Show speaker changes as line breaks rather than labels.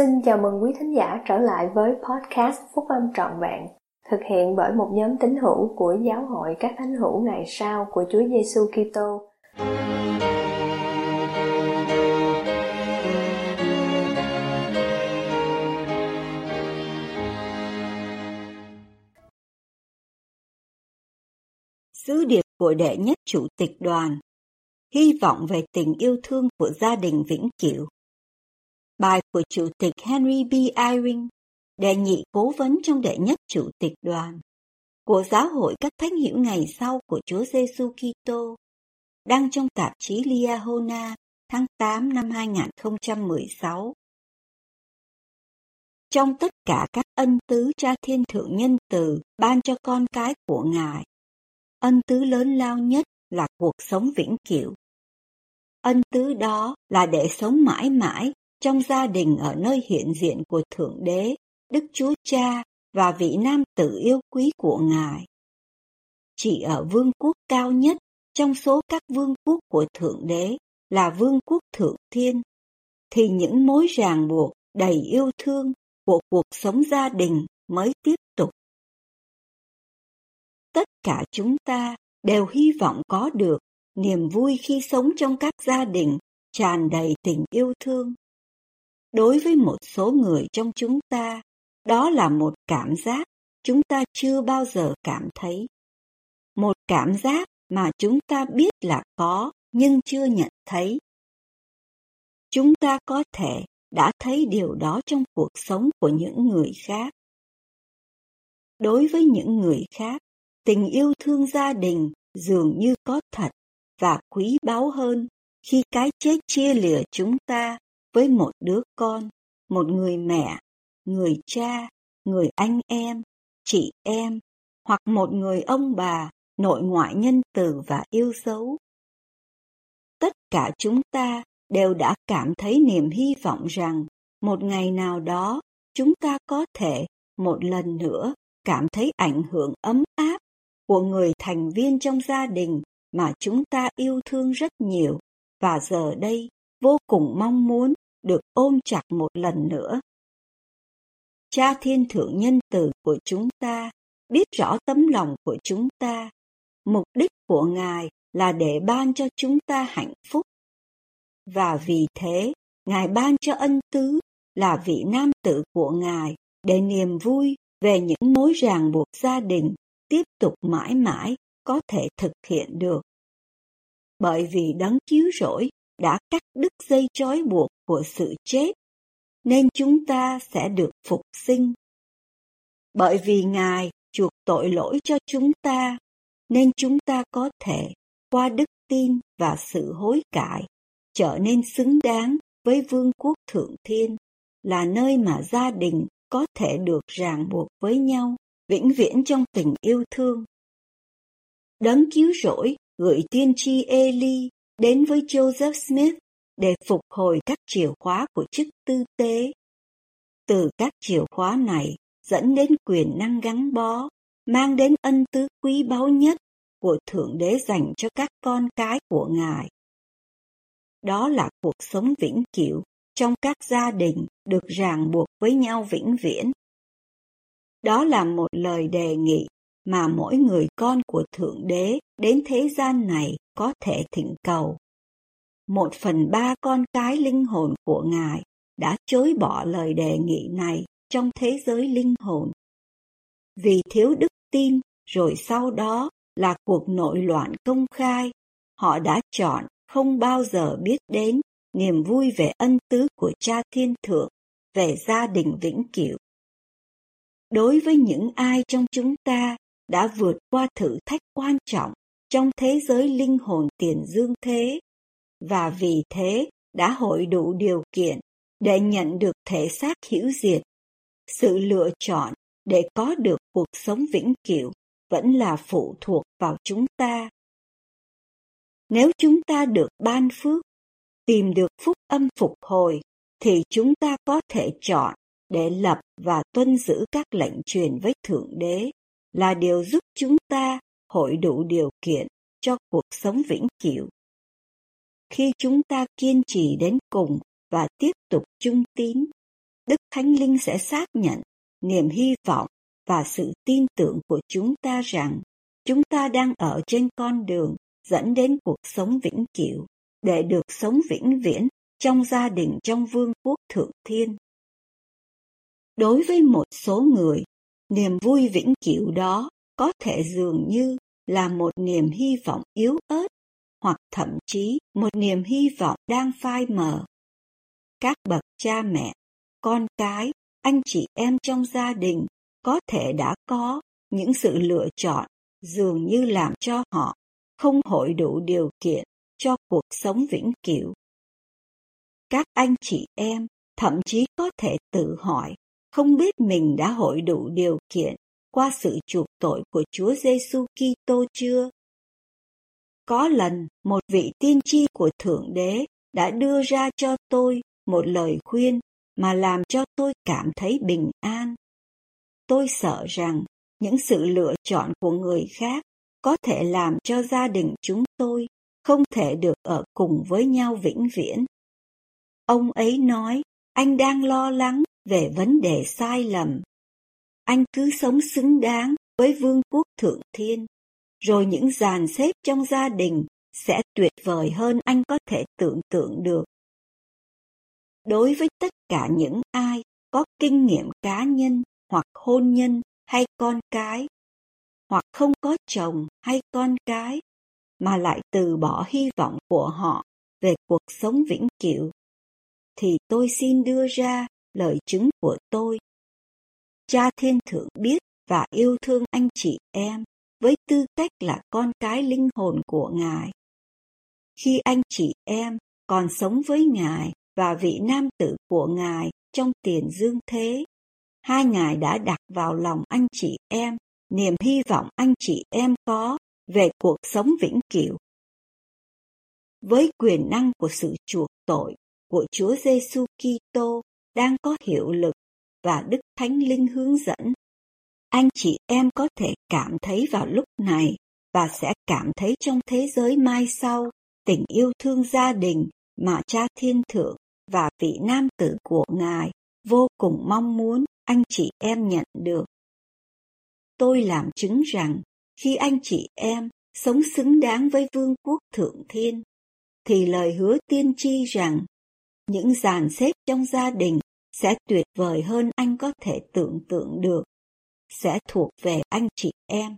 Xin chào mừng quý thính giả trở lại với podcast Phúc Âm Trọn Vẹn, thực hiện bởi một nhóm tín hữu của Giáo hội các thánh hữu ngày sau của Chúa Giêsu Kitô.
Sứ điệp của đệ nhất chủ tịch đoàn Hy vọng về tình yêu thương của gia đình Vĩnh Cửu Bài của Chủ tịch Henry B. Eyring, đệ nhị cố vấn trong đệ nhất Chủ tịch đoàn của Giáo hội các thánh hiểu ngày sau của Chúa Giêsu Kitô, đăng trong tạp chí Liahona tháng 8 năm 2016. Trong tất cả các ân tứ cha thiên thượng nhân từ ban cho con cái của Ngài, ân tứ lớn lao nhất là cuộc sống vĩnh cửu. Ân tứ đó là để sống mãi mãi trong gia đình ở nơi hiện diện của Thượng Đế, Đức Chúa Cha và vị nam tử yêu quý của Ngài. Chỉ ở vương quốc cao nhất trong số các vương quốc của Thượng Đế là vương quốc Thượng Thiên, thì những mối ràng buộc đầy yêu thương của cuộc sống gia đình mới tiếp tục. Tất cả chúng ta đều hy vọng có được niềm vui khi sống trong các gia đình tràn đầy tình yêu thương đối với một số người trong chúng ta. Đó là một cảm giác chúng ta chưa bao giờ cảm thấy. Một cảm giác mà chúng ta biết là có, nhưng chưa nhận thấy. Chúng ta có thể đã thấy điều đó trong cuộc sống của những người khác. Đối với những người khác, tình yêu thương gia đình dường như có thật và quý báu hơn khi cái chết chia lìa chúng ta với một đứa con, một người mẹ, người cha, người anh em, chị em, hoặc một người ông bà, nội ngoại nhân từ và yêu dấu. Tất cả chúng ta đều đã cảm thấy niềm hy vọng rằng một ngày nào đó chúng ta có thể một lần nữa cảm thấy ảnh hưởng ấm áp của người thành viên trong gia đình mà chúng ta yêu thương rất nhiều và giờ đây vô cùng mong muốn được ôm chặt một lần nữa. Cha Thiên Thượng Nhân Từ của chúng ta biết rõ tấm lòng của chúng ta. Mục đích của Ngài là để ban cho chúng ta hạnh phúc. Và vì thế, Ngài ban cho ân tứ là vị nam tử của Ngài để niềm vui về những mối ràng buộc gia đình tiếp tục mãi mãi có thể thực hiện được. Bởi vì đấng chiếu rỗi đã cắt đứt dây trói buộc của sự chết, nên chúng ta sẽ được phục sinh. Bởi vì Ngài chuộc tội lỗi cho chúng ta, nên chúng ta có thể, qua đức tin và sự hối cải, trở nên xứng đáng với vương quốc thượng thiên, là nơi mà gia đình có thể được ràng buộc với nhau, vĩnh viễn trong tình yêu thương. Đấng cứu rỗi gửi tiên tri Eli đến với Joseph Smith để phục hồi các chìa khóa của chức tư tế. Từ các chìa khóa này dẫn đến quyền năng gắn bó, mang đến ân tứ quý báu nhất của Thượng Đế dành cho các con cái của Ngài. Đó là cuộc sống vĩnh cửu trong các gia đình được ràng buộc với nhau vĩnh viễn. Đó là một lời đề nghị mà mỗi người con của Thượng Đế đến thế gian này có thể thỉnh cầu. Một phần ba con cái linh hồn của Ngài đã chối bỏ lời đề nghị này trong thế giới linh hồn. Vì thiếu đức tin, rồi sau đó là cuộc nội loạn công khai, họ đã chọn không bao giờ biết đến niềm vui về ân tứ của cha thiên thượng, về gia đình vĩnh cửu. Đối với những ai trong chúng ta đã vượt qua thử thách quan trọng trong thế giới linh hồn tiền dương thế. Và vì thế, đã hội đủ điều kiện để nhận được thể xác hữu diệt. Sự lựa chọn để có được cuộc sống vĩnh cửu vẫn là phụ thuộc vào chúng ta. Nếu chúng ta được ban phước, tìm được phúc âm phục hồi, thì chúng ta có thể chọn để lập và tuân giữ các lệnh truyền với thượng đế là điều giúp chúng ta hội đủ điều kiện cho cuộc sống vĩnh cửu. Khi chúng ta kiên trì đến cùng và tiếp tục trung tín, Đức Thánh Linh sẽ xác nhận niềm hy vọng và sự tin tưởng của chúng ta rằng chúng ta đang ở trên con đường dẫn đến cuộc sống vĩnh cửu để được sống vĩnh viễn trong gia đình trong vương quốc thượng thiên. Đối với một số người, niềm vui vĩnh cửu đó có thể dường như là một niềm hy vọng yếu ớt hoặc thậm chí một niềm hy vọng đang phai mờ. Các bậc cha mẹ, con cái, anh chị em trong gia đình có thể đã có những sự lựa chọn dường như làm cho họ không hội đủ điều kiện cho cuộc sống vĩnh cửu. Các anh chị em thậm chí có thể tự hỏi không biết mình đã hội đủ điều kiện qua sự chuộc tội của Chúa Giêsu Kitô chưa? Có lần, một vị tiên tri của Thượng Đế đã đưa ra cho tôi một lời khuyên mà làm cho tôi cảm thấy bình an. Tôi sợ rằng những sự lựa chọn của người khác có thể làm cho gia đình chúng tôi không thể được ở cùng với nhau vĩnh viễn. Ông ấy nói, anh đang lo lắng về vấn đề sai lầm. Anh cứ sống xứng đáng với vương quốc thượng thiên, rồi những dàn xếp trong gia đình sẽ tuyệt vời hơn anh có thể tưởng tượng được. Đối với tất cả những ai có kinh nghiệm cá nhân hoặc hôn nhân hay con cái, hoặc không có chồng hay con cái, mà lại từ bỏ hy vọng của họ về cuộc sống vĩnh cửu, thì tôi xin đưa ra lời chứng của tôi. Cha Thiên Thượng biết và yêu thương anh chị em với tư cách là con cái linh hồn của Ngài. Khi anh chị em còn sống với Ngài và vị nam tử của Ngài trong tiền dương thế, hai Ngài đã đặt vào lòng anh chị em niềm hy vọng anh chị em có về cuộc sống vĩnh cửu. Với quyền năng của sự chuộc tội của Chúa Giêsu Kitô đang có hiệu lực và Đức Thánh Linh hướng dẫn, anh chị em có thể cảm thấy vào lúc này và sẽ cảm thấy trong thế giới mai sau tình yêu thương gia đình mà Cha Thiên Thượng và vị nam tử của Ngài vô cùng mong muốn anh chị em nhận được. Tôi làm chứng rằng khi anh chị em sống xứng đáng với vương quốc thượng thiên, thì lời hứa tiên tri rằng những dàn xếp trong gia đình sẽ tuyệt vời hơn anh có thể tưởng tượng được, sẽ thuộc về anh chị em.